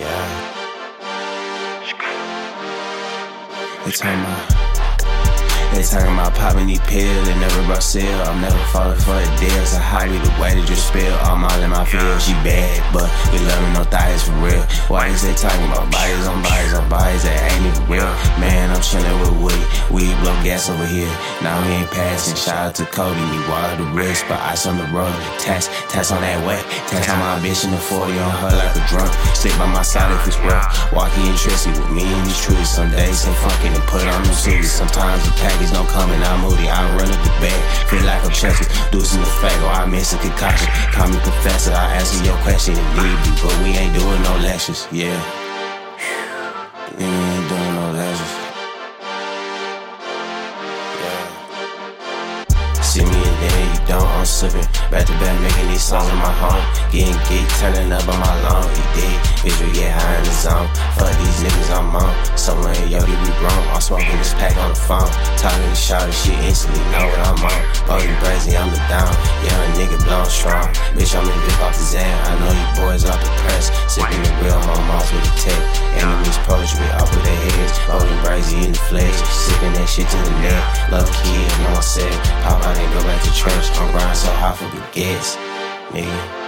They talking about, they talking about popping these pills and never brought sale. I'm never falling for the deals. I hide the way to just spill. I'm all in my field. She bad, but we loving no thighs for real. Why is they talking about bodies on bodies on bodies that ain't even real? Gas over here. Now we ain't passing. Shout out to Cody. Me water the wrist, but ice on the road. Test, test on that wet. Test on my bitch in the 40 on her like a drunk. Stick by my side if it's rough. Walking in Tristy with me and these truths. Some days some fucking and put on them suits. Sometimes the pack niggas don't come and I'm moody. I run up the bag, feel like I'm chunky. Deucing the fago, I miss a concoction. Call me professor, I answer your question if need be. But we ain't doing no lectures, yeah. See me and then you don't, I'm slipping. Back to back making these songs in my home. Getting geek, turning up on my long. He did, bitch, we get high in the zone. Fuck these niggas, I'm on. Somewhere in Yodi, we grown. I'm smoking this pack on the phone. Talking to shawty, she instantly know what I'm on. Body crazy, I'm the down. Yeah, a nigga blown strong. Bitch, I'm in dip off the Zan. I know you boys off the press. Sipping the real, my mouth with the tech. Enemies poetry off with their heads. Body crazy in the flesh. Sipping that shit to the neck. Love kid, you know what I'm Pop church. I'm grinding so hard for the gets. Nigga.